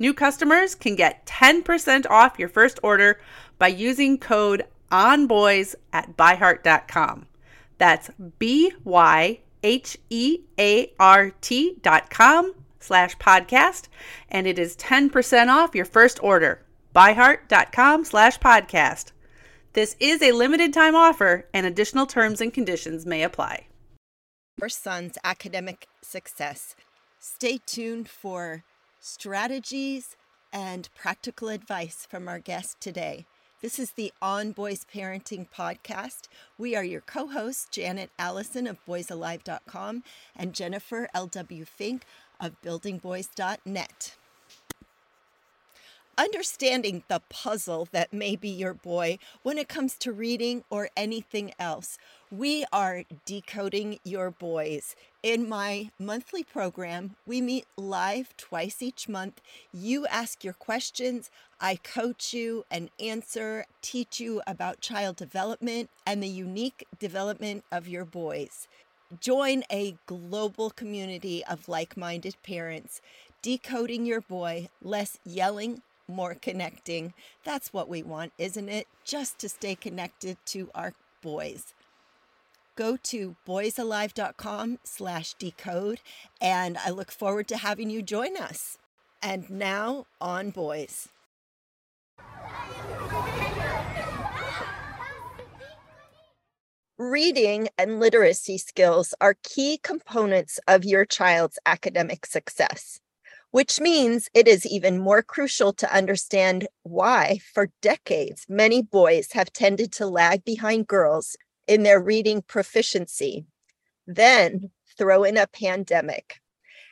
New customers can get 10% off your first order by using code ONBOYS at byheart.com. That's B Y H E A R T dot com slash podcast, and it is 10% off your first order. Byheart.com slash podcast. This is a limited time offer, and additional terms and conditions may apply. Your son's academic success. Stay tuned for strategies, and practical advice from our guest today. This is the On Boys Parenting Podcast. We are your co hosts, Janet Allison of boysalive.com and Jennifer L.W. Fink of buildingboys.net. Understanding the puzzle that may be your boy when it comes to reading or anything else. We are decoding your boys. In my monthly program, we meet live twice each month. You ask your questions, I coach you and answer, teach you about child development and the unique development of your boys. Join a global community of like minded parents. Decoding your boy, less yelling, more connecting. That's what we want, isn't it? Just to stay connected to our boys go to boysalive.com slash decode and I look forward to having you join us. And now on boys. Reading and literacy skills are key components of your child's academic success, which means it is even more crucial to understand why, for decades, many boys have tended to lag behind girls in their reading proficiency. Then throw in a pandemic.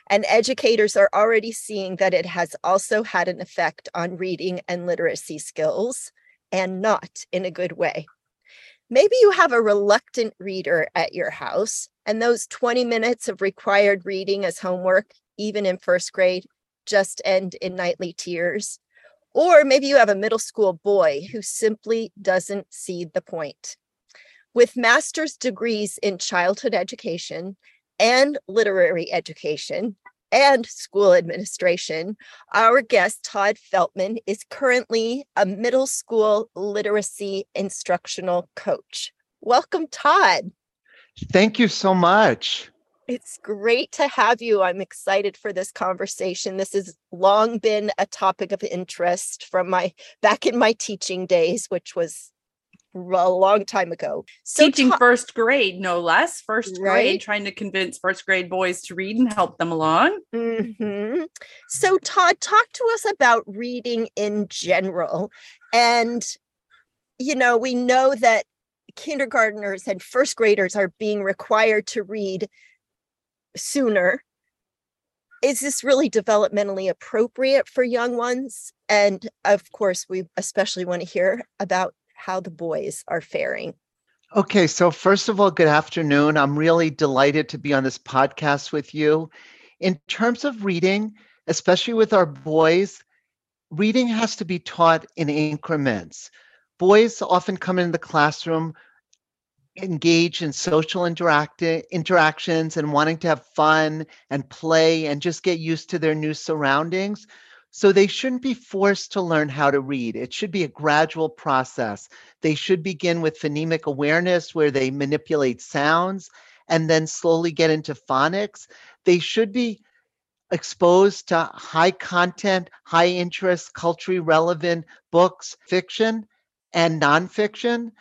And educators are already seeing that it has also had an effect on reading and literacy skills, and not in a good way. Maybe you have a reluctant reader at your house, and those 20 minutes of required reading as homework, even in first grade, just end in nightly tears. Or maybe you have a middle school boy who simply doesn't see the point. With master's degrees in childhood education and literary education and school administration, our guest, Todd Feltman, is currently a middle school literacy instructional coach. Welcome, Todd. Thank you so much. It's great to have you. I'm excited for this conversation. This has long been a topic of interest from my back in my teaching days, which was a long time ago. So Teaching ta- first grade, no less. First right? grade, trying to convince first grade boys to read and help them along. Mm-hmm. So, Todd, talk to us about reading in general. And, you know, we know that kindergarteners and first graders are being required to read sooner. Is this really developmentally appropriate for young ones? And of course, we especially want to hear about how the boys are faring. Okay, so first of all, good afternoon. I'm really delighted to be on this podcast with you. In terms of reading, especially with our boys, reading has to be taught in increments. Boys often come into the classroom engage in social interact- interactions and wanting to have fun and play and just get used to their new surroundings. So they shouldn't be forced to learn how to read. It should be a gradual process. They should begin with phonemic awareness, where they manipulate sounds and then slowly get into phonics. They should be exposed to high content, high interest, culturally relevant books, fiction and nonfiction.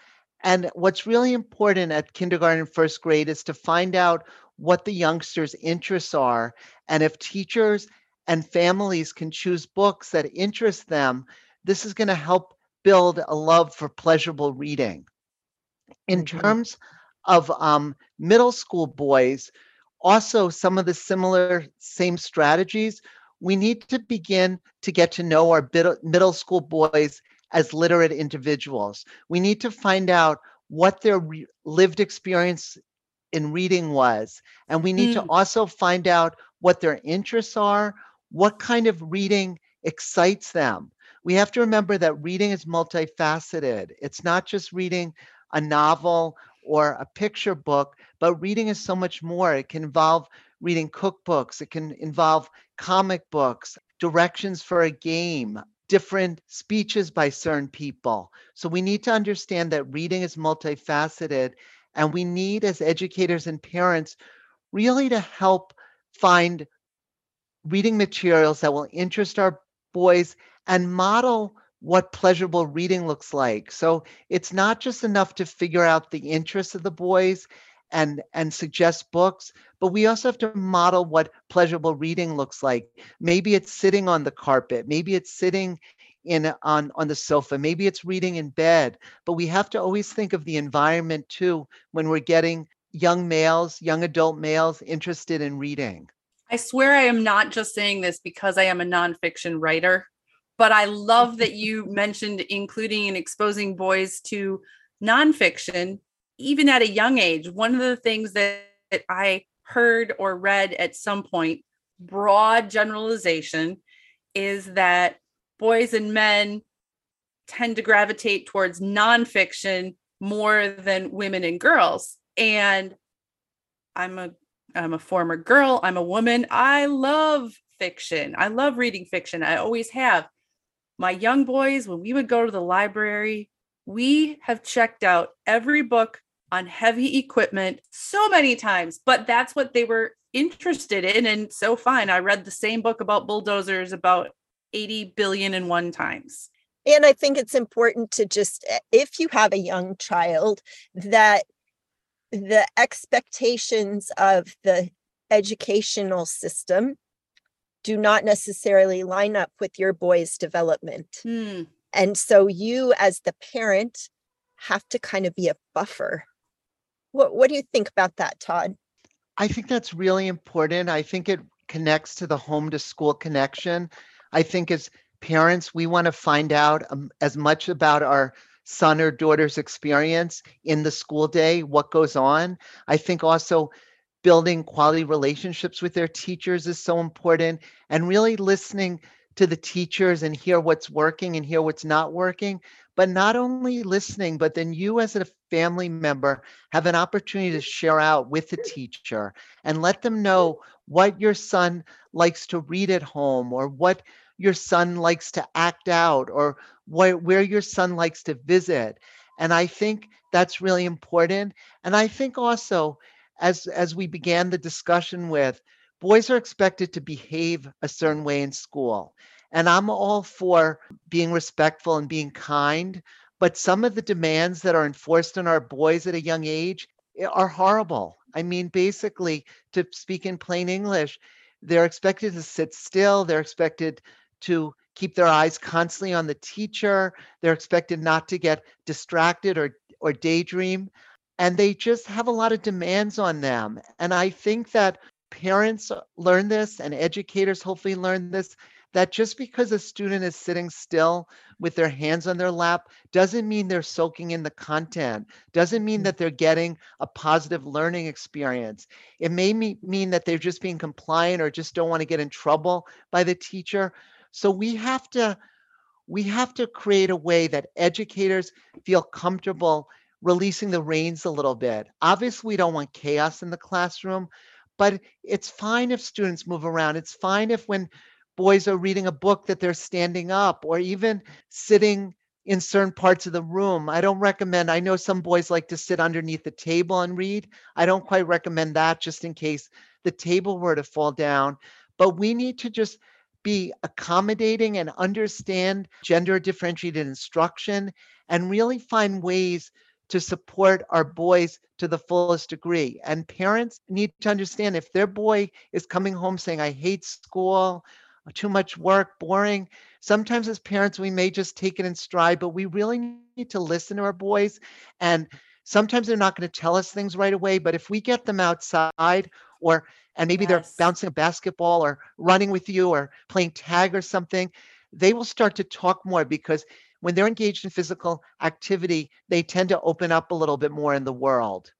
And what's really important at kindergarten and first grade is to find out what the youngsters' interests are. And if teachers and families can choose books that interest them, this is going to help build a love for pleasurable reading. In mm-hmm. terms of um, middle school boys, also some of the similar same strategies. We need to begin to get to know our middle school boys as literate individuals. We need to find out what their re- lived experience in reading was. And we need mm. to also find out what their interests are, what kind of reading excites them. We have to remember that reading is multifaceted. It's not just reading a novel or a picture book, but reading is so much more. It can involve reading cookbooks, it can involve comic books, directions for a game, different speeches by certain people. So we need to understand that reading is multifaceted, and we need, as educators and parents, really to help find reading materials that will interest our boys and model what pleasurable reading looks like. So it's not just enough to figure out the interests of the boys and and suggest books, but we also have to model what pleasurable reading looks like. Maybe it's sitting on the carpet, maybe it's sitting in on on the sofa, maybe it's reading in bed, but we have to always think of the environment too when we're getting young males, young adult males interested in reading. I swear I am not just saying this because I am a nonfiction writer but I love that you mentioned including and exposing boys to nonfiction, even at a young age. One of the things that, that I heard or read at some point, broad generalization, is that boys and men tend to gravitate towards nonfiction more than women and girls. And I'm a I'm a former girl, I'm a woman. I love fiction. I love reading fiction. I always have my young boys, when we would go to the library, we have checked out every book on heavy equipment so many times, but that's what they were interested in. And so fine. I read the same book about bulldozers about 80 billion and one times. And I think it's important to just, eh, if you have a young child, that the expectations of the educational system do not necessarily line up with your boy's development. Hmm. And so you, as the parent, have to kind of be a buffer. What, what do you think about that, Todd? I think that's really important. I think it connects to the home to school connection. I think as parents, we want to find out um, as much about our son or daughter's experience in the school day, what goes on. I think also building quality relationships with their teachers is so important and really listening to the teachers and hear what's working and hear what's not working but not only listening but then you as a family member have an opportunity to share out with the teacher and let them know what your son likes to read at home or what your son likes to act out or where, where your son likes to visit. And i think that's really important. And i think also as as we began the discussion with boys are expected to behave a certain way in school. And i'm all for being respectful and being kind but some of the demands that are enforced on our boys at a young age eh, are horrible. I mean basically to speak in plain english they're expected to sit still they're expected to keep their eyes constantly on the teacher they're expected not to get distracted or or daydream and they just have a lot of demands on them. And I think that parents learn this and educators hopefully learn this that just because a student is sitting still with their hands on their lap doesn't mean they're soaking in the content, doesn't mean mm. that they're getting a positive learning experience. It may mean that they're just being compliant or just don't want to get in trouble by the teacher. So we have to we have to create a way that educators feel comfortable releasing the reins a little bit. Obviously, we don't want chaos in the classroom, but it's fine if students move around. It's fine if when boys are reading a book that they're standing up or even sitting in certain parts of the room. I don't recommend, I know some boys like to sit underneath the table and read. I don't quite recommend that just in case the table were to fall down. But we need to just be accommodating and understand gender differentiated instruction and really find ways to support our boys to the fullest degree. And parents need to understand if their boy is coming home saying, I hate school, too much work, boring. Sometimes as parents, we may just take it in stride, but we really need to listen to our boys. And sometimes they're not going to tell us things right away, but if we get them outside or and maybe yes. they're bouncing a basketball or running with you or playing tag or something, they will start to talk more because when they're engaged in physical activity, they tend to open up a little bit more in the world.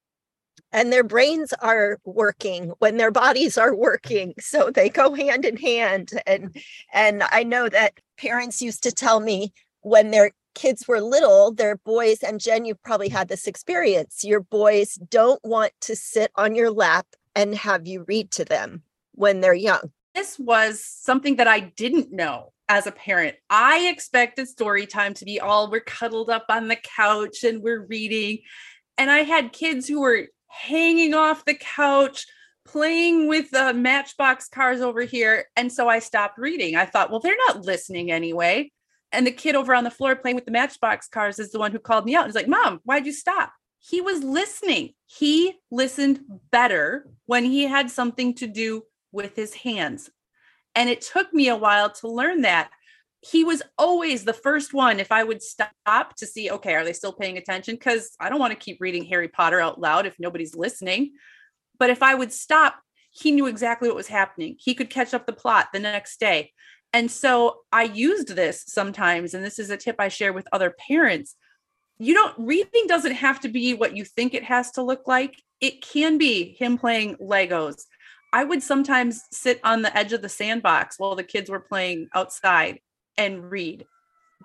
And their brains are working when their bodies are working. So they go hand in hand. And and I know that parents used to tell me when their kids were little, their boys, and Jen, you probably had this experience. Your boys don't want to sit on your lap and have you read to them when they're young. This was something that I didn't know as a parent. I expected story time to be all we're cuddled up on the couch and we're reading. And I had kids who were hanging off the couch, playing with the matchbox cars over here. And so I stopped reading. I thought, well, they're not listening anyway. And the kid over on the floor playing with the matchbox cars is the one who called me out. He's like, Mom, why'd you stop? He was listening. He listened better when he had something to do with his hands. And it took me a while to learn that. He was always the first one if I would stop to see, okay, are they still paying attention? Because I don't want to keep reading Harry Potter out loud if nobody's listening. But if I would stop, he knew exactly what was happening. He could catch up the plot the next day. And so I used this sometimes, and this is a tip I share with other parents. You don't, reading doesn't have to be what you think it has to look like. It can be him playing Legos. I would sometimes sit on the edge of the sandbox while the kids were playing outside and read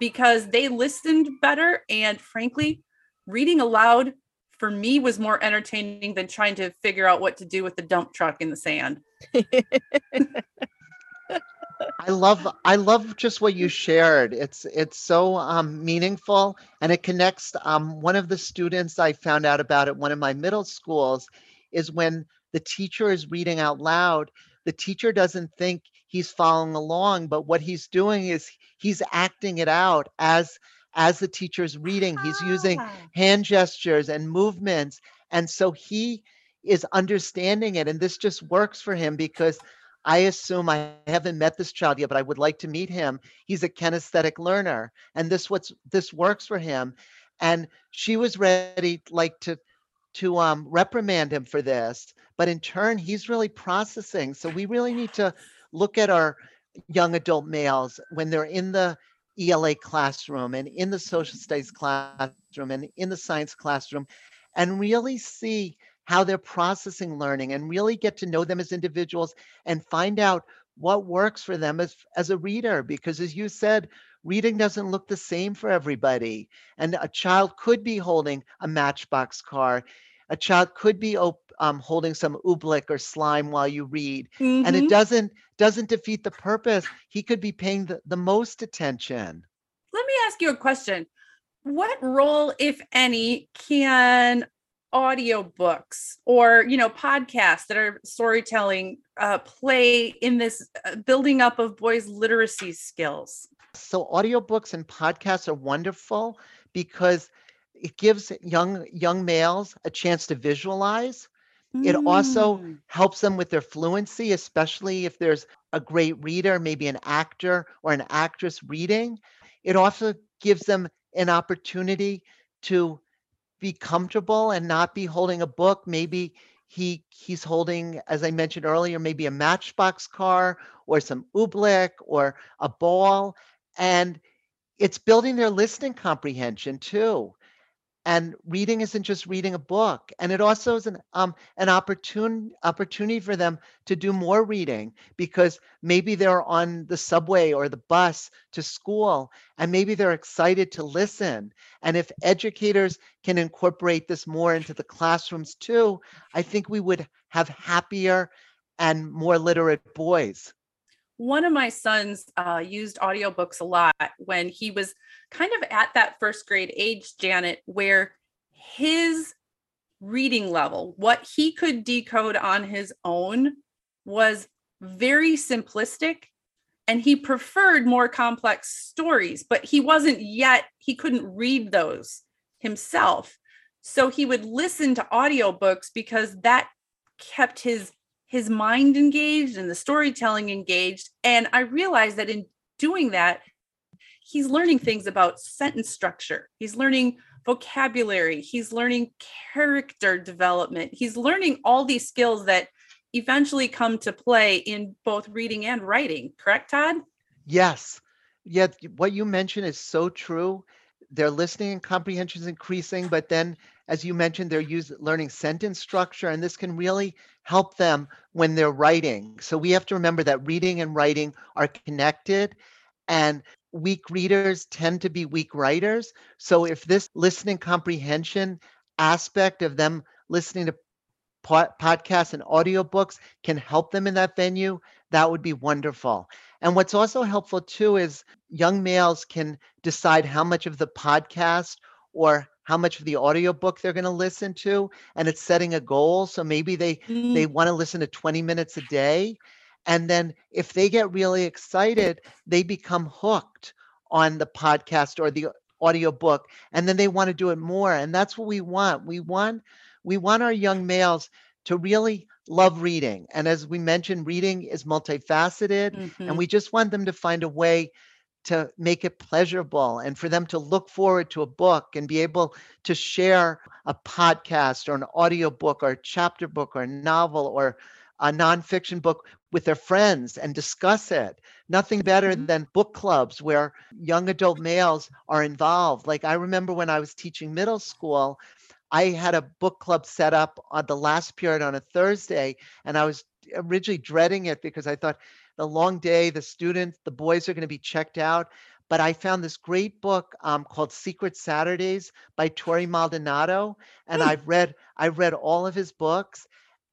because they listened better. And frankly, reading aloud for me was more entertaining than trying to figure out what to do with the dump truck in the sand. I love I love just what you shared. It's it's so um, meaningful and it connects. Um, one of the students I found out about at one of my middle schools is when the teacher is reading out loud, the teacher doesn't think he's following along, but what he's doing is he's acting it out as as the teacher's reading. He's using ah. hand gestures and movements. And so he is understanding it. And this just works for him because I assume I haven't met this child yet, but I would like to meet him. He's a kinesthetic learner. And this what's this works for him. And she was ready like to to um, reprimand him for this, but in turn, he's really processing. So we really need to look at our young adult males when they're in the ELA classroom and in the social studies classroom and in the science classroom and really see how they're processing learning and really get to know them as individuals and find out what works for them as, as a reader. Because as you said, reading doesn't look the same for everybody. And a child could be holding a matchbox car. A child could be um, holding some oobleck or slime while you read, mm-hmm. and it mm-hmm. doesn't doesn't defeat the purpose. He could be paying the, the most attention. Let me ask you a question. What role, if any, can audiobooks or you know podcasts that are storytelling uh, play in this uh, building up of boys literacy skills. So audiobooks and podcasts are wonderful because it gives young young males a chance to visualize. It also mm. helps them with their fluency especially if there's a great reader maybe an actor or an actress reading. It also gives them an opportunity to be comfortable and not be holding a book. Maybe he he's holding as i mentioned earlier maybe a matchbox car or some oobleck or a ball. And it's building their listening comprehension too and reading isn't just reading a book and it also is an um an opportune opportunity for them to do more reading because maybe they're on the subway or the bus to school and maybe they're excited to listen. And if educators can incorporate this more into the classrooms too i think we would have happier and more literate boys one of my sons uh, used audiobooks a lot when he was kind of at that first grade age, Janet, where his reading level, what he could decode on his own, was very simplistic. And he preferred more complex stories, but he wasn't yet, he couldn't read those himself. So he would listen to audiobooks because that kept his his mind engaged and the storytelling engaged. And I realized that in doing that, he's learning things about sentence structure. He's learning vocabulary. He's learning character development. He's learning all these skills that eventually come to play in both reading and writing. Correct, Todd? Yes. Yeah, what you mentioned is so true. Their listening and comprehension is increasing, but then, as you mentioned, they're using learning sentence structure, and this can really help them when they're writing. So we have to remember that reading and writing are connected, and weak readers tend to be weak writers. So if this listening comprehension aspect of them listening to podcasts and audiobooks can help them in that venue, that would be wonderful. And what's also helpful too is young males can decide how much of the podcast or how much of the audiobook they're going to listen to and it's setting a goal so maybe they mm. they want to listen to 20 minutes a day and then if they get really excited they become hooked on the podcast or the audiobook and then they want to do it more and that's what we want we want we want our young males to really love reading. And as we mentioned, reading is multifaceted, mm-hmm. and we just want them to find a way to make it pleasurable and for them to look forward to a book and be able to share a podcast or an audiobook or a chapter book or a novel or a nonfiction book with their friends and discuss it. Nothing better mm-hmm. than book clubs where young adult males are involved. Like I remember when I was teaching middle school, I had a book club set up on the last period on a Thursday, and I was originally dreading it because I thought the long day, the students, the boys are going to be checked out. But I found this great book um, called Secret Saturdays by Torrey Maldonado, and mm. I've read I've read all of his books.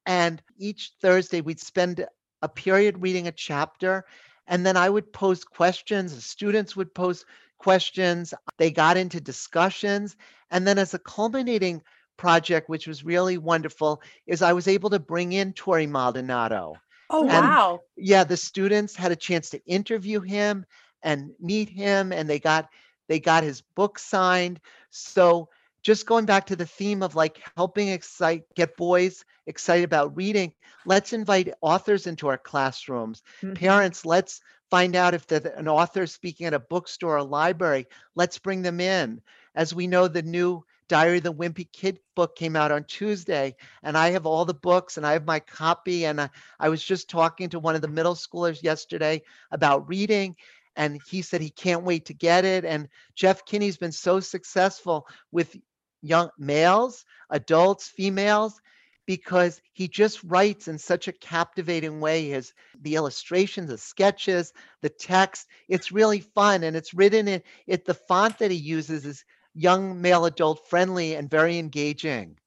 And each Thursday we'd spend a period reading a chapter, and then I would pose questions. The students would pose questions. They got into discussions. And then, as a culminating project, which was really wonderful, is I was able to bring in Torrey Maldonado. Oh, and, wow. Yeah, the students had a chance to interview him and meet him, and they got they got his book signed. So just going back to the theme of like helping excite get boys excited about reading let's invite authors into our classrooms mm-hmm. parents let's find out if an author is speaking at a bookstore or library let's bring them in as we know the new diary of the wimpy kid book came out on tuesday and i have all the books and i have my copy and I, I was just talking to one of the middle schoolers yesterday about reading and he said he can't wait to get it. And Jeff Kinney's been so successful with young males, adults, females, because he just writes in such a captivating way. His the illustrations, the sketches, the text. It's really fun, and it's written in it. The font that he uses is young male adult friendly and very engaging.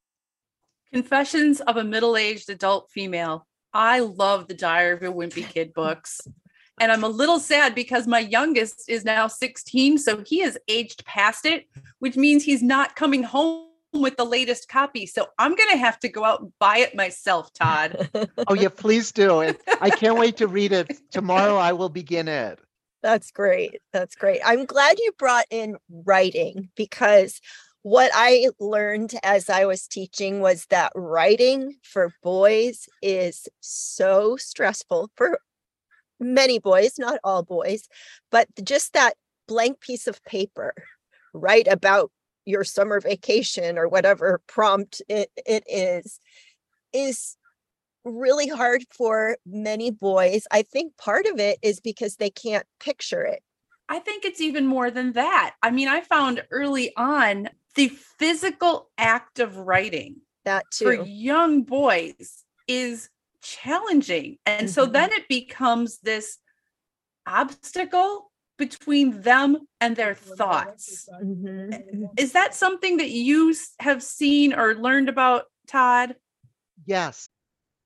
Confessions of a middle-aged adult female. I love the Diary of a Wimpy Kid books. And I'm a little sad because my youngest is now 16. So he has aged past it, which means he's not coming home with the latest copy. So I'm going to have to go out and buy it myself, Todd. oh, yeah, please do. I can't wait to read it. Tomorrow I will begin it. That's great. That's great. I'm glad you brought in writing because what I learned as I was teaching was that writing for boys is so stressful for many boys, not all boys, but just that blank piece of paper, write about your summer vacation or whatever prompt it, it is, is really hard for many boys. I think part of it is because they can't picture it. I think it's even more than that. I mean, I found early on the physical act of writing that too. for young boys is challenging. And mm-hmm. so then it becomes this obstacle between them and their thoughts. Mm-hmm. Is that something that you have seen or learned about, Todd? Yes.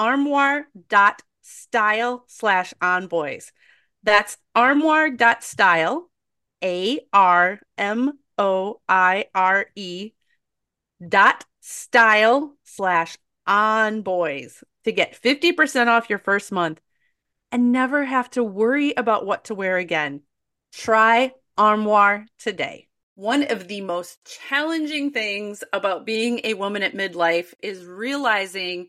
armoire.style slash onboys. That's armoire.style, A R M O I R E dot style slash onboys to get 50% off your first month and never have to worry about what to wear again. Try Armoire today. One of the most challenging things about being a woman at midlife is realizing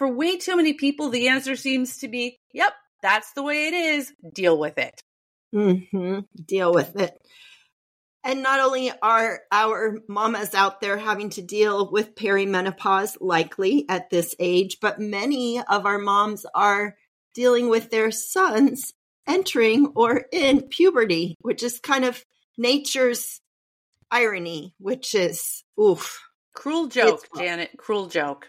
for way too many people, the answer seems to be, Yep, that's the way it is. Deal with it. Mm-hmm. Deal with it. And not only are our mamas out there having to deal with perimenopause, likely at this age, but many of our moms are dealing with their sons entering or in puberty, which is kind of nature's irony, which is oof. Cruel joke, Janet. Cruel joke.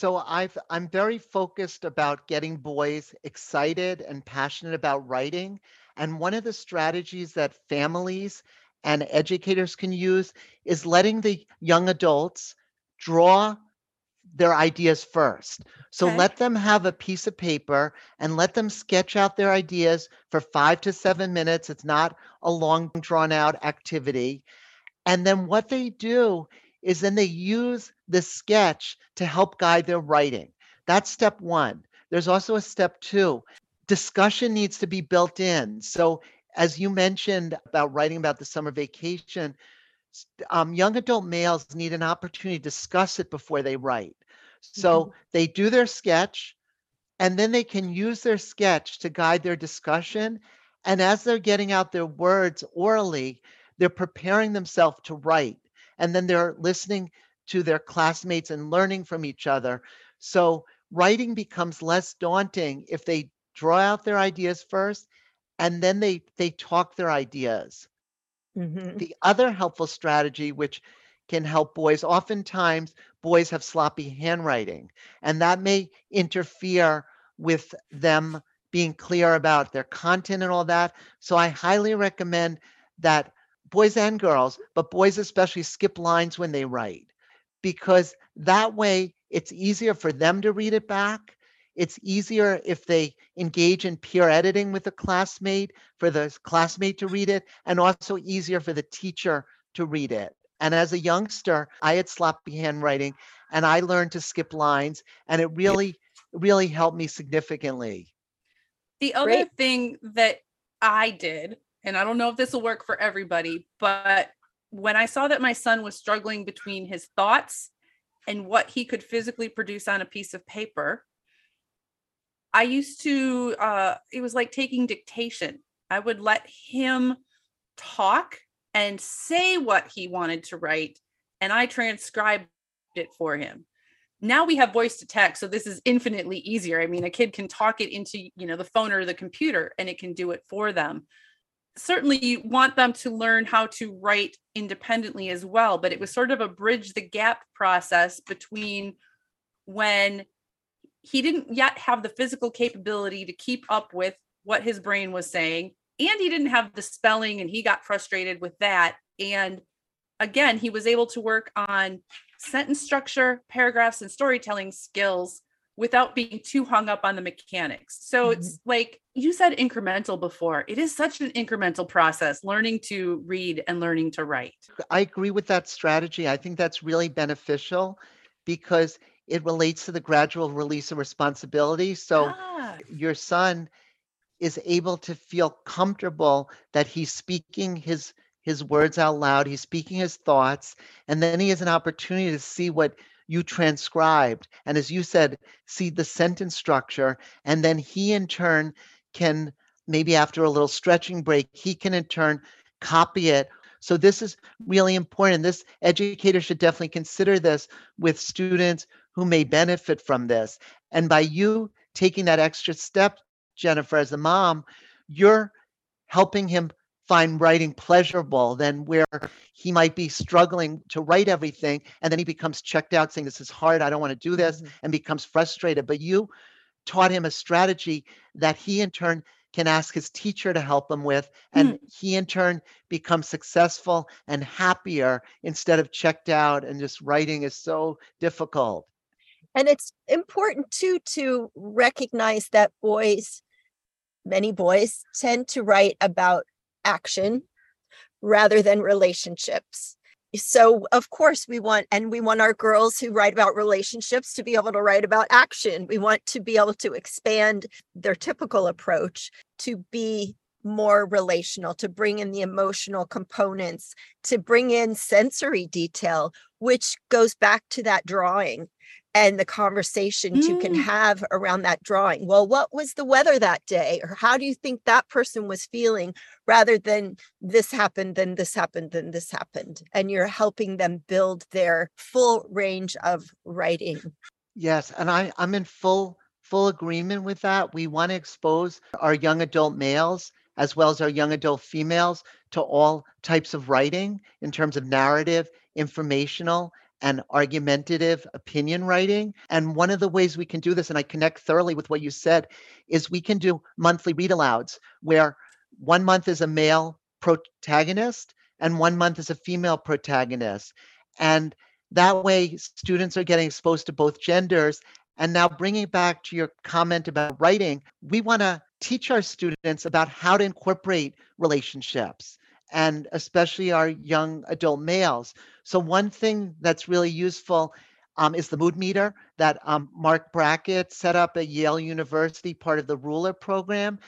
So I've I'm very focused about getting boys excited and passionate about writing. And one of the strategies that families and educators can use is letting the young adults draw their ideas first. So okay. let them have a piece of paper and let them sketch out their ideas for five to seven minutes. It's not a long, drawn out activity. And then what they do is then they use the sketch to help guide their writing. That's step one. There's also a step two. Discussion needs to be built in. So, as you mentioned about writing about the summer vacation, um, young adult males need an opportunity to discuss it before they write. So, mm-hmm. they do their sketch, and then they can use their sketch to guide their discussion. And as they're getting out their words orally, they're preparing themselves to write and then they're listening to their classmates and learning from each other. So writing becomes less daunting if they draw out their ideas first and then they they talk their ideas. Mm-hmm. The other helpful strategy which can help boys oftentimes boys have sloppy handwriting and that may interfere with them being clear about their content and all that. So I highly recommend that boys and girls, but boys especially skip lines when they write because that way it's easier for them to read it back. It's easier if they engage in peer editing with a classmate for the classmate to read it, and also easier for the teacher to read it. And as a youngster, I had sloppy handwriting and I learned to skip lines, and it really, really helped me significantly. The other Great. thing that I did, and I don't know if this will work for everybody, but when I saw that my son was struggling between his thoughts and what he could physically produce on a piece of paper, I used to, uh, it was like taking dictation. I would let him talk and say what he wanted to write, and I transcribed it for him. Now we have voice to text, so this is infinitely easier. I mean, a kid can talk it into, you know, the phone or the computer and it can do it for them. Certainly you want them to learn how to write independently as well, but it was sort of a bridge the gap process between when he didn't yet have the physical capability to keep up with what his brain was saying and he didn't have the spelling and he got frustrated with that. And again he was able to work on sentence structure paragraphs and storytelling skills without being too hung up on the mechanics so Mhm. it's like you said incremental before it is such an incremental process learning to read and learning to write I agree with that strategy. I think that's really beneficial because it relates to the gradual release of responsibility. So Ah, your son is able to feel comfortable that he's speaking his his words out loud, he's speaking his thoughts, and then he has an opportunity to see what you transcribed. And as you said, see the sentence structure, and then he in turn can maybe after a little stretching break, he can in turn copy it. So this is really important. This educator should definitely consider this with students who may benefit from this. And by you taking that extra step, Jennifer, as a mom, you're helping him find writing pleasurable than where he might be struggling to write everything and then he becomes checked out saying this is hard i don't want to do this Mhm. and becomes frustrated. But you taught him a strategy that he in turn can ask his teacher to help him with and he in turn becomes successful and happier instead of checked out and just writing is so difficult. And it's important too to recognize that boys, many boys tend to write about action rather than relationships. So, of course, we want, and we want our girls who write about relationships to be able to write about action. We want to be able to expand their typical approach to be more relational, to bring in the emotional components, to bring in sensory detail, which goes back to that drawing and the conversations you can Mm. have around that drawing. Well, what was the weather that day? Or how do you think that person was feeling rather than this happened, then this happened, then this happened? And you're helping them build their full range of writing. Yes, and I, I'm in full full agreement with that. We want to expose our young adult males as well as our young adult females to all types of writing in terms of narrative, informational, and argumentative opinion writing. And one of the ways we can do this, and I connect thoroughly with what you said, is we can do monthly read alouds where one month is a male protagonist and one month is a female protagonist. And that way, students are getting exposed to both genders. And now, bringing back to your comment about writing, we want to teach our students about how to incorporate relationships and especially our young adult males. So, one thing that's really useful um, is the mood meter that um, Marc Brackett set up at Yale University, part of the Ruler program.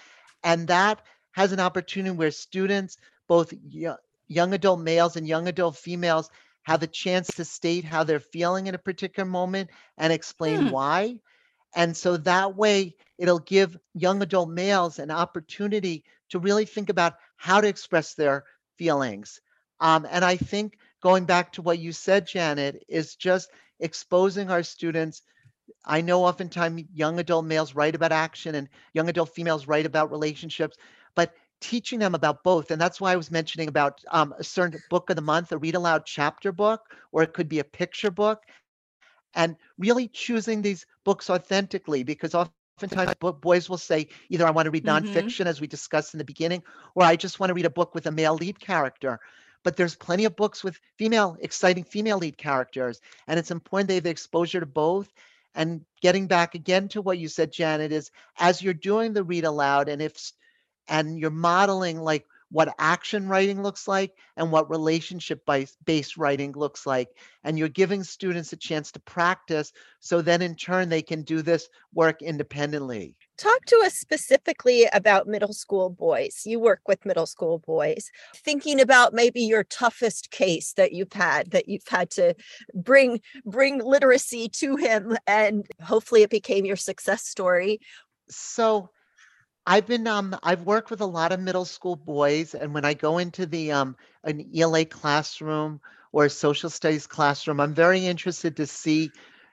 And that has an opportunity where students, both yo- young adult males and young adult females, have a chance to state how they're feeling in a particular moment and explain Hmm. why. And so that way, it'll give young adult males an opportunity to really think about how to express their feelings. Um, and I think going back to what you said, Janet, is just exposing our students. I know oftentimes young adult males write about action and young adult females write about relationships, but teaching them about both. And that's why I was mentioning about um, a certain book of the month, a read aloud chapter book, or it could be a picture book. And really choosing these books authentically because oftentimes bo- boys will say either I want to read Mhm. nonfiction, as we discussed in the beginning, or I just want to read a book with a male lead character. But there's plenty of books with female, exciting female lead characters. And it's important they have exposure to both. And getting back again to what you said, Janet, is as you're doing the read aloud and if and you're modeling like what action writing looks like and what relationship based writing looks like. And you're giving students a chance to practice so then in turn they can do this work independently. Talk to us specifically about middle school boys. You work with middle school boys. Thinking about maybe your toughest case that you've had that you've had to bring bring literacy to him and hopefully it became your success story. So I've been um I've worked with a lot of middle school boys and when I go into the um an ELA classroom or a social studies classroom, I'm very interested to see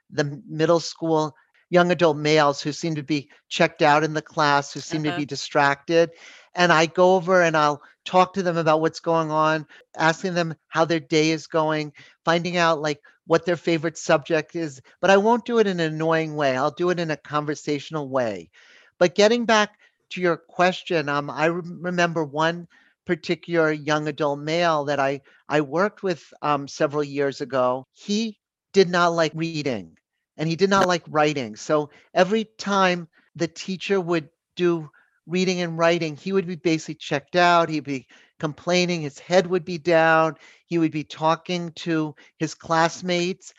the middle school young adult males who seem to be checked out in the class, who seem uh-huh. to be distracted. And I go over and I'll talk to them about what's going on, asking them how their day is going, finding out like what their favorite subject is. But I won't do it in an annoying way. I'll do it in a conversational way. But getting back to your question, um, I re- remember one particular young adult male that I I worked with um, several years ago. He did not like reading and he did not like writing. So every time the teacher would do reading and writing, he would be basically checked out. He'd be complaining, his head would be down, he would be talking to his classmates.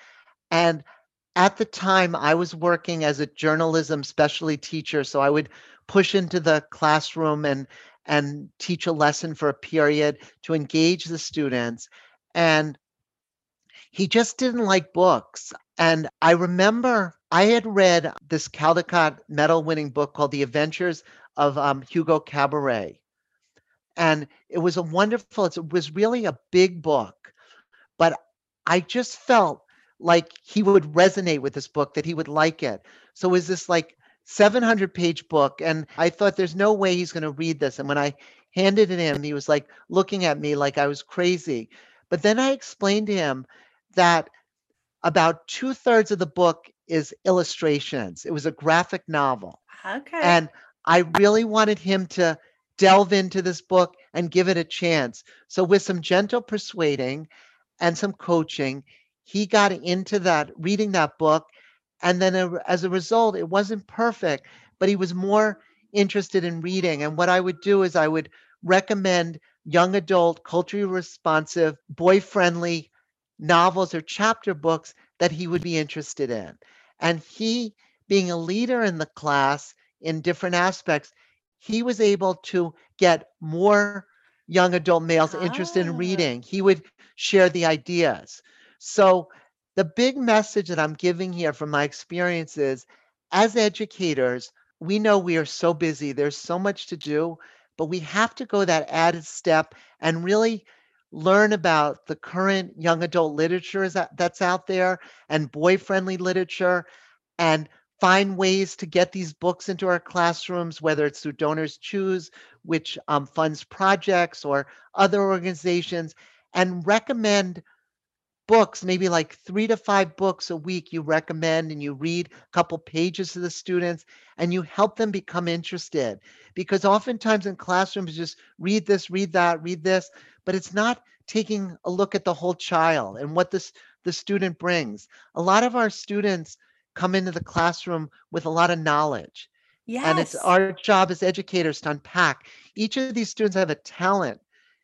And at the time, I was working as a journalism specialty teacher. So I would push into the classroom and and teach a lesson for a period to engage the students. And he just didn't like books. And I remember I had read this Caldecott medal winning book called The Adventures of um, Hugo Cabret. And it was a wonderful, it was really a big book. But I just felt like he would resonate with this book, that he would like it. So was this like 700 page book. And I thought, there's no way he's going to read this. And when I handed it him, he was like looking at me like I was crazy. But then I explained to him that about two thirds of the book is illustrations. It was a graphic novel. Okay. And I really wanted him to delve into this book and give it a chance. So, with some gentle persuading and some coaching, he got into that, reading that book. And then, as a result, it wasn't perfect, but he was more interested in reading. And what I would do is I would recommend young adult, culturally responsive, boy friendly novels or chapter books that he would be interested in. And he, being a leader in the class in different aspects, he was able to get more young adult males interested in ah. reading. He would share the ideas. So, the big message that I'm giving here from my experience is as educators, we know we are so busy, there's so much to do, but we have to go that added step and really learn about the current young adult literature that's out there and boy friendly literature and find ways to get these books into our classrooms, whether it's through Donors Choose, which um, funds projects or other organizations, and recommend books, maybe like three to five books a week you recommend and you read a couple pages to the students and you help them become interested. Because oftentimes in classrooms, just read this, read that, read this, but it's not taking a look at the whole child and what this the student brings. A lot of our students come into the classroom with a lot of knowledge. Yes. And it's our job as educators to unpack. Each of these students have a talent.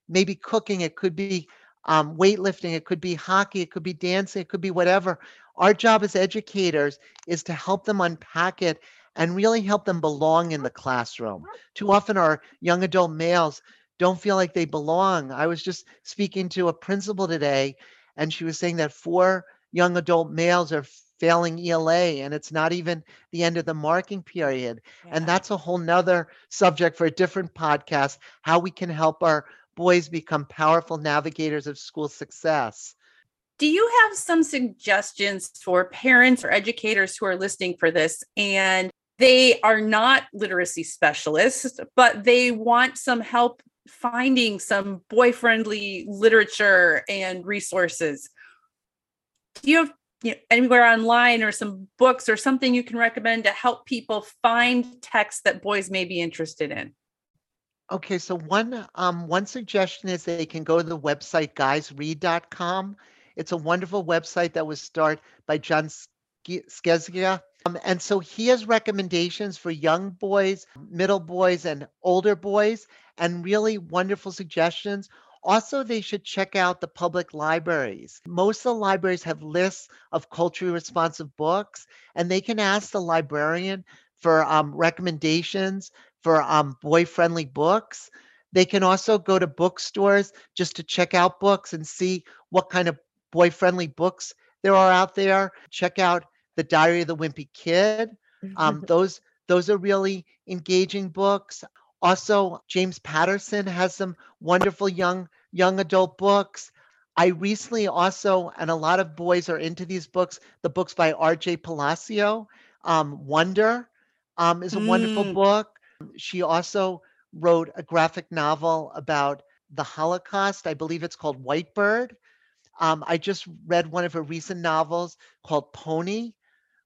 Maybe cooking, it could be um, weightlifting, it could be hockey, it could be dancing, it could be whatever. Our job as educators is to help them unpack it and really help them belong in the classroom. Too often, our young adult males don't feel like they belong. I was just speaking to a principal today, and she was saying that four young adult males are failing ELA and it's not even the end of the marking period. Yeah. And that's a whole nother subject for a different podcast, how we can help our boys become powerful navigators of school success. Do you have some suggestions for parents or educators who are listening for this and they are not literacy specialists, but they want some help finding some boy friendly literature and resources? Do you have you know, anywhere online or some books or something you can recommend to help people find texts that boys may be interested in? Okay, so one um, one suggestion is they can go to the website guysread.com. It's a wonderful website that was started by Jon Scieszka. Um, and so he has recommendations for young boys, middle boys, and older boys, and really wonderful suggestions. Also, they should check out the public libraries. Most of the libraries have lists of culturally responsive books, and they can ask the librarian for um, recommendations for um, boy friendly books. They can also go to bookstores just to check out books and see what kind of boy friendly books there are out there. Check out The Diary of the Wimpy Kid. Um, those those are really engaging books. Also, James Patterson has some wonderful young young adult books. I recently also, and a lot of boys are into these books, the books by R.J. Palacio. Um, Wonder um, is a mm. wonderful book. She also wrote a graphic novel about the Holocaust. I believe it's called White Bird. Um, I just read one of her recent novels called Pony,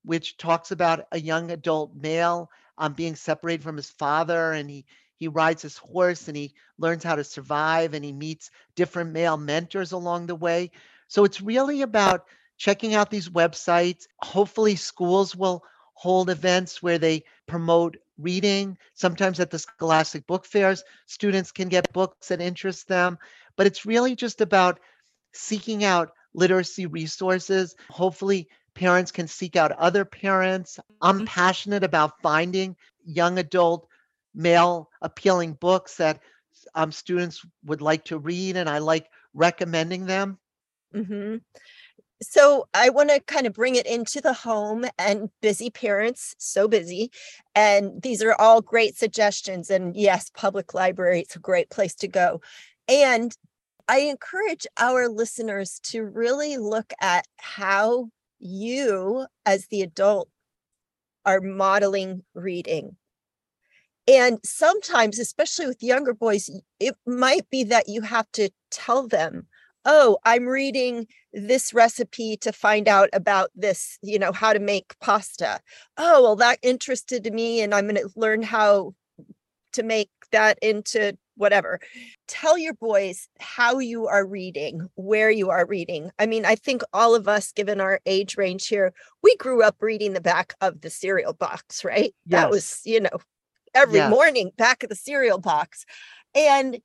which talks about a young adult male um, being separated from his father, and he he rides his horse and he learns how to survive, and he meets different male mentors along the way. So it's really about checking out these websites. Hopefully, schools will hold events where they promote reading. Sometimes at the Scholastic Book Fairs, students can get books that interest them. But it's really just about seeking out literacy resources. Hopefully, parents can seek out other parents. I'm mm-hmm. passionate about finding young adult male appealing books that um, students would like to read, and I like recommending them. Mm-hmm so I want to kind of bring it into the home and busy parents, so busy. And these are all great suggestions. And yes, public library, it's a great place to go. And I encourage our listeners to really look at how you, as the adult, are modeling reading. And sometimes, especially with younger boys, it might be that you have to tell them oh i'm reading this recipe to find out about this you know how to make pasta. Oh well that interested me and i'm going to learn how to make that into whatever. Tell your boys how you are reading where you are reading. I mean i think all of us given our age range here we grew up reading the back of the cereal box right? Yes. that was you know every yes. morning back of the cereal box. And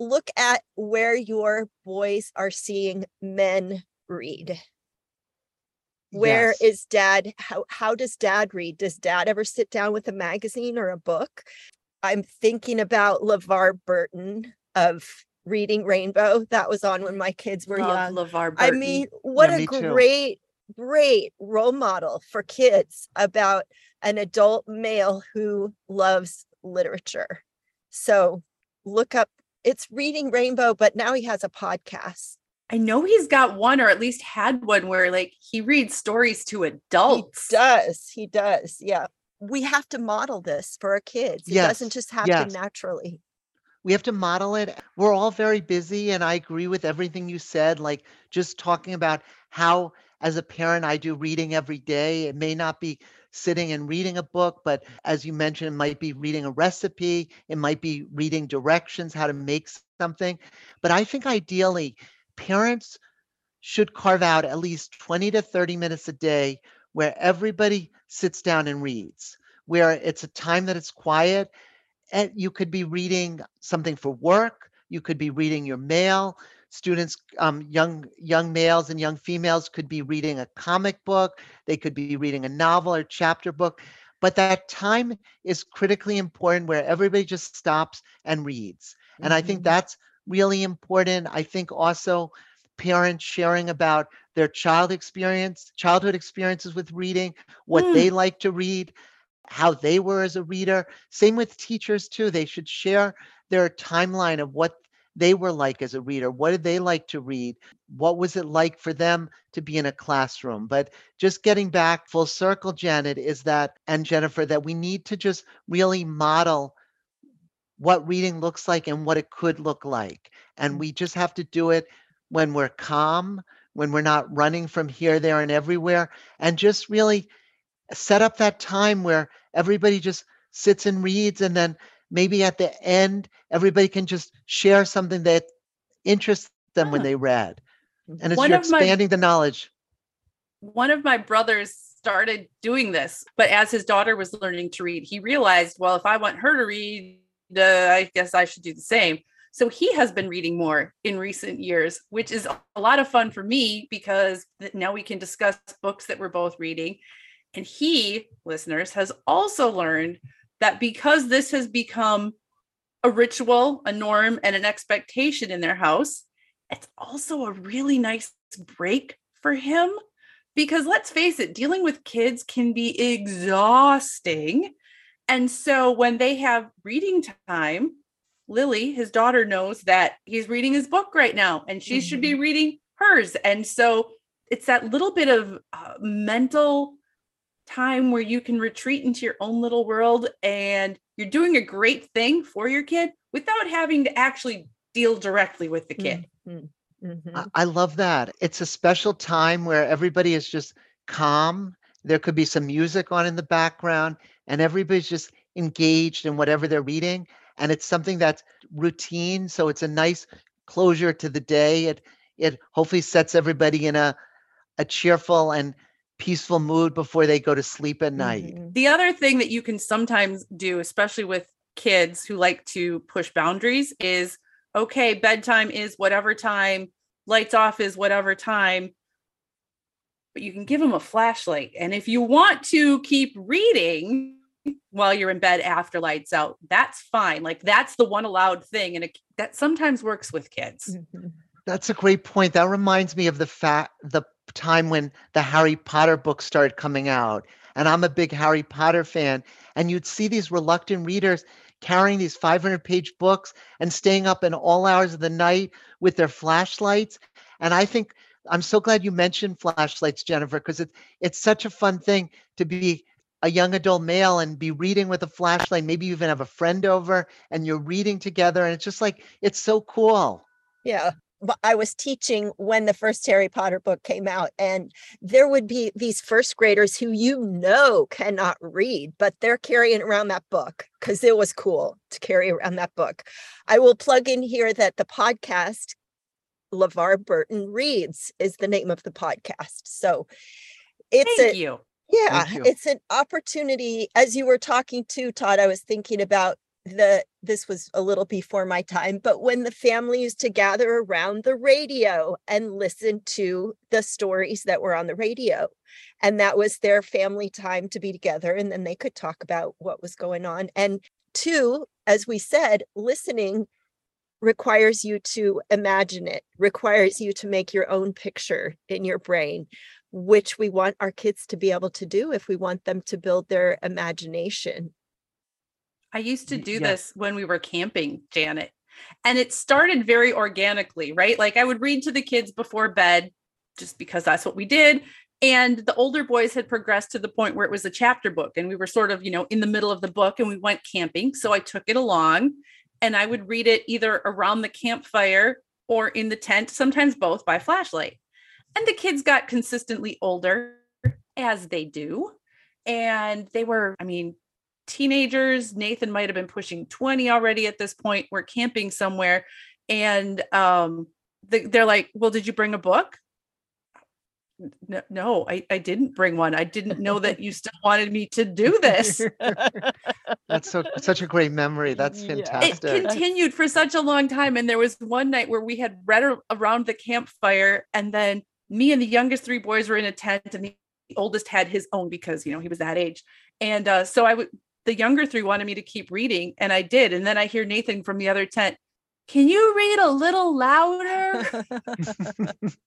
look at where your boys are seeing men read. Where yes. is dad? How, how does dad read? Does dad ever sit down with a magazine or a book? I'm thinking about LeVar Burton of Reading Rainbow. That was on when my kids were Love young. LeVar Burton. I mean, what yeah, a great, too. great role model for kids about an adult male who loves literature. So look up it's reading rainbow but now he has a podcast. I know he's got one or at least had one where like he reads stories to adults. he does he does yeah. We have to model this for our kids. It yes. doesn't just happen yes. naturally. We have to model it. We're all very busy and i agree with everything you said like just talking about how as a parent i do reading every day. It may not be sitting and reading a book, but as you mentioned, it might be reading a recipe, it might be reading directions, how to make something. But I think ideally, parents should carve out at least 20 to 30 minutes a day where everybody sits down and reads, where it's a time that it's quiet. And you could be reading something for work, you could be reading your mail, students um, young young males and young females could be reading a comic book they could be reading a novel or chapter book but that time is critically important where everybody just stops and reads and mm-hmm. i think mm-hmm. that's really important i think also parents sharing about their child experience childhood experiences with reading what mm. they like to read how they were as a reader same with teachers too they should share their timeline of what they were like as a reader. What did they like to read? What was it like for them to be in a classroom? But just getting back full circle, Janet, is that, and Jennifer, that we need to just really model what reading looks like and what it could look like. And mm. we just have to do it when we're calm, when we're not running from here, there, and everywhere, and just really set up that time where everybody just sits and reads and then maybe at the end everybody can just share something that interests them when they read and it's One you're expanding my, the knowledge one of my brothers started doing this, but as his daughter was learning to read, he realized, well, if I want her to read, uh, I guess I should do the same. So he has been reading more in recent years, which is a lot of fun for me because now we can discuss books that we're both reading. And he, listeners, has also learned that because this has become a ritual, a norm, and an expectation in their house, it's also a really nice break for him. Because let's face it, dealing with kids can be exhausting. And so when they have reading time, Lily, his daughter, knows that he's reading his book right now and she mm-hmm. should be mm-hmm. reading hers. And so it's that little bit of uh, mental time where you can retreat into your own little world and you're doing a great thing for your kid without having to actually deal directly with the kid. Mm-hmm. Mm-hmm. I love that. It's a special time where everybody is just calm. There could be some music on in the background, and everybody's just engaged in whatever they're reading and it's something that's routine so it's a nice closure to the day it it hopefully sets everybody in a a cheerful and peaceful mood before they go to sleep at night. Mm-hmm. the other thing that you can sometimes do especially with kids who like to push boundaries is okay bedtime is whatever time lights off is whatever time but you can give them a flashlight. And if you want to keep reading while you're in bed after lights out that's fine. Like that's the one allowed thing and it, that sometimes works with kids. Mm-hmm. that's a great point. That reminds me of the fact the time when the harry potter books started coming out and i'm a big harry potter fan and you'd see these reluctant readers carrying these 500 page books and staying up in all hours of the night with their flashlights and i think i'm so glad you mentioned flashlights jennifer because it's it's such a fun thing to be a young adult male and be reading with a flashlight. Maybe you even have a friend over and you're reading together. And it's just like, it's so cool. Yeah. I was teaching when the first Harry Potter book came out, and there would be these first graders who you know cannot read, but they're carrying around that book because it was cool to carry around that book. I will plug in here that the podcast, LeVar Burton Reads, is the name of the podcast. So it's Thank a, you. Yeah, it's an opportunity. As you were talking to Todd, I was thinking about the this was a little before my time, but when the family used to gather around the radio and listen to the stories that were on the radio. And that was their family time to be together. And then they could talk about what was going on. And two, as we said, listening requires you to imagine it, requires you to make your own picture in your brain, which we want our kids to be able to do if we want them to build their imagination. I used to do yes. this when we were camping, Janet. And it started very organically, right? Like I would read to the kids before bed just because that's what we did. And the older boys had progressed to the point where it was a chapter book and we were sort of, you know, in the middle of the book and we went camping. So I took it along and I would read it either around the campfire or in the tent, sometimes both by flashlight. And the kids got consistently older, as they do. And they were, I mean, teenagers. Nathan might have been pushing 20 already at this point. We're camping somewhere. And um, the, they're like, Well, did you bring a book? No, no I, I didn't bring one. I didn't know that you still wanted me to do this. That's so such a great memory. That's fantastic. It continued for such a long time. And there was one night where we had read around the campfire, and then me and the youngest three boys were in a tent and the oldest had his own because you know he was that age and uh, so i would the younger three wanted me to keep reading and i did and then i hear nathan from the other tent can you read a little louder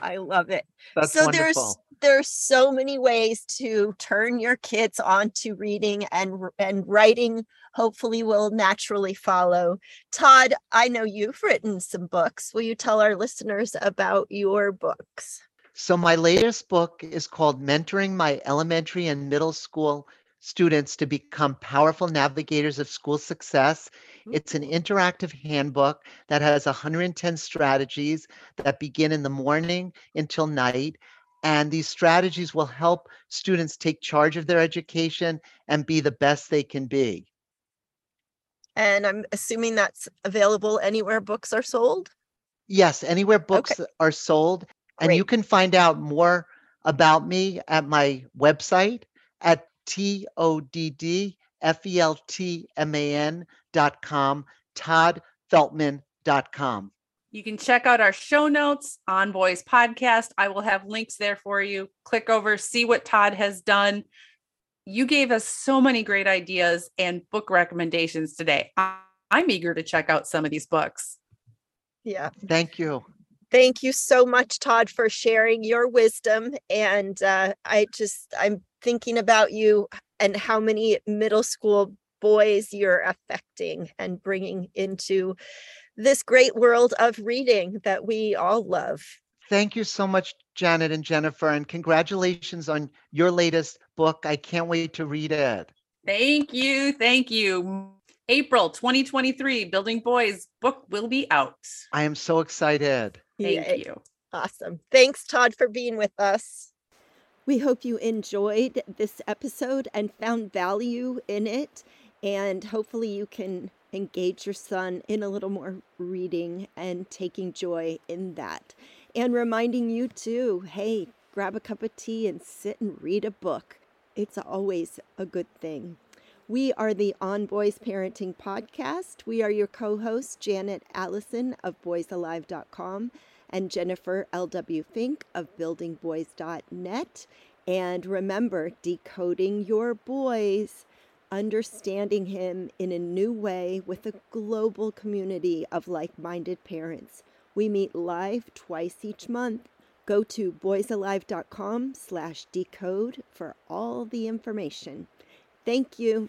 I love it. That's so wonderful. there's there's so many ways to turn your kids on to reading and and writing hopefully will naturally follow. Todd, I know you've written some books. Will you tell our listeners about your books? So my latest book is called Mentoring My Elementary and Middle School Students to Become Powerful Navigators of School Success. It's an interactive handbook that has 110 strategies that begin in the morning until night. And these strategies will help students take charge of their education and be the best they can be. And I'm assuming that's available anywhere books are sold? Yes, anywhere books okay. are sold. And Great. you can find out more about me at my website at T O D D F E L T M A N dot com, toddfeltman.com. You can check out our show notes on Boys Podcast. I will have links there for you. Click over, see what Todd has done. You gave us so many great ideas and book recommendations today. I'm eager to check out some of these books. Yeah. Thank you. Thank you so much, Todd, for sharing your wisdom. And uh, I just, I'm thinking about you and how many middle school boys you're affecting and bringing into this great world of reading that we all love. Thank you so much, Janet and Jennifer, and congratulations on your latest book. I can't wait to read it. Thank you. Thank you. April 2023, Building Boys book will be out. I am so excited. Thank Yay. you. Awesome. Thanks, Todd, for being with us. We hope you enjoyed this episode and found value in it. And hopefully, you can engage your son in a little more reading and taking joy in that. And reminding you, too hey, grab a cup of tea and sit and read a book. It's always a good thing. We are the On Boys Parenting Podcast. We are your co hosts, Janet Allison of boysalive.com and Jennifer L.W. Fink of buildingboys.net. And remember, decoding your boys, understanding him in a new way with a global community of like minded parents. We meet live twice each month. Go to boysalive.com slash decode for all the information. Thank you.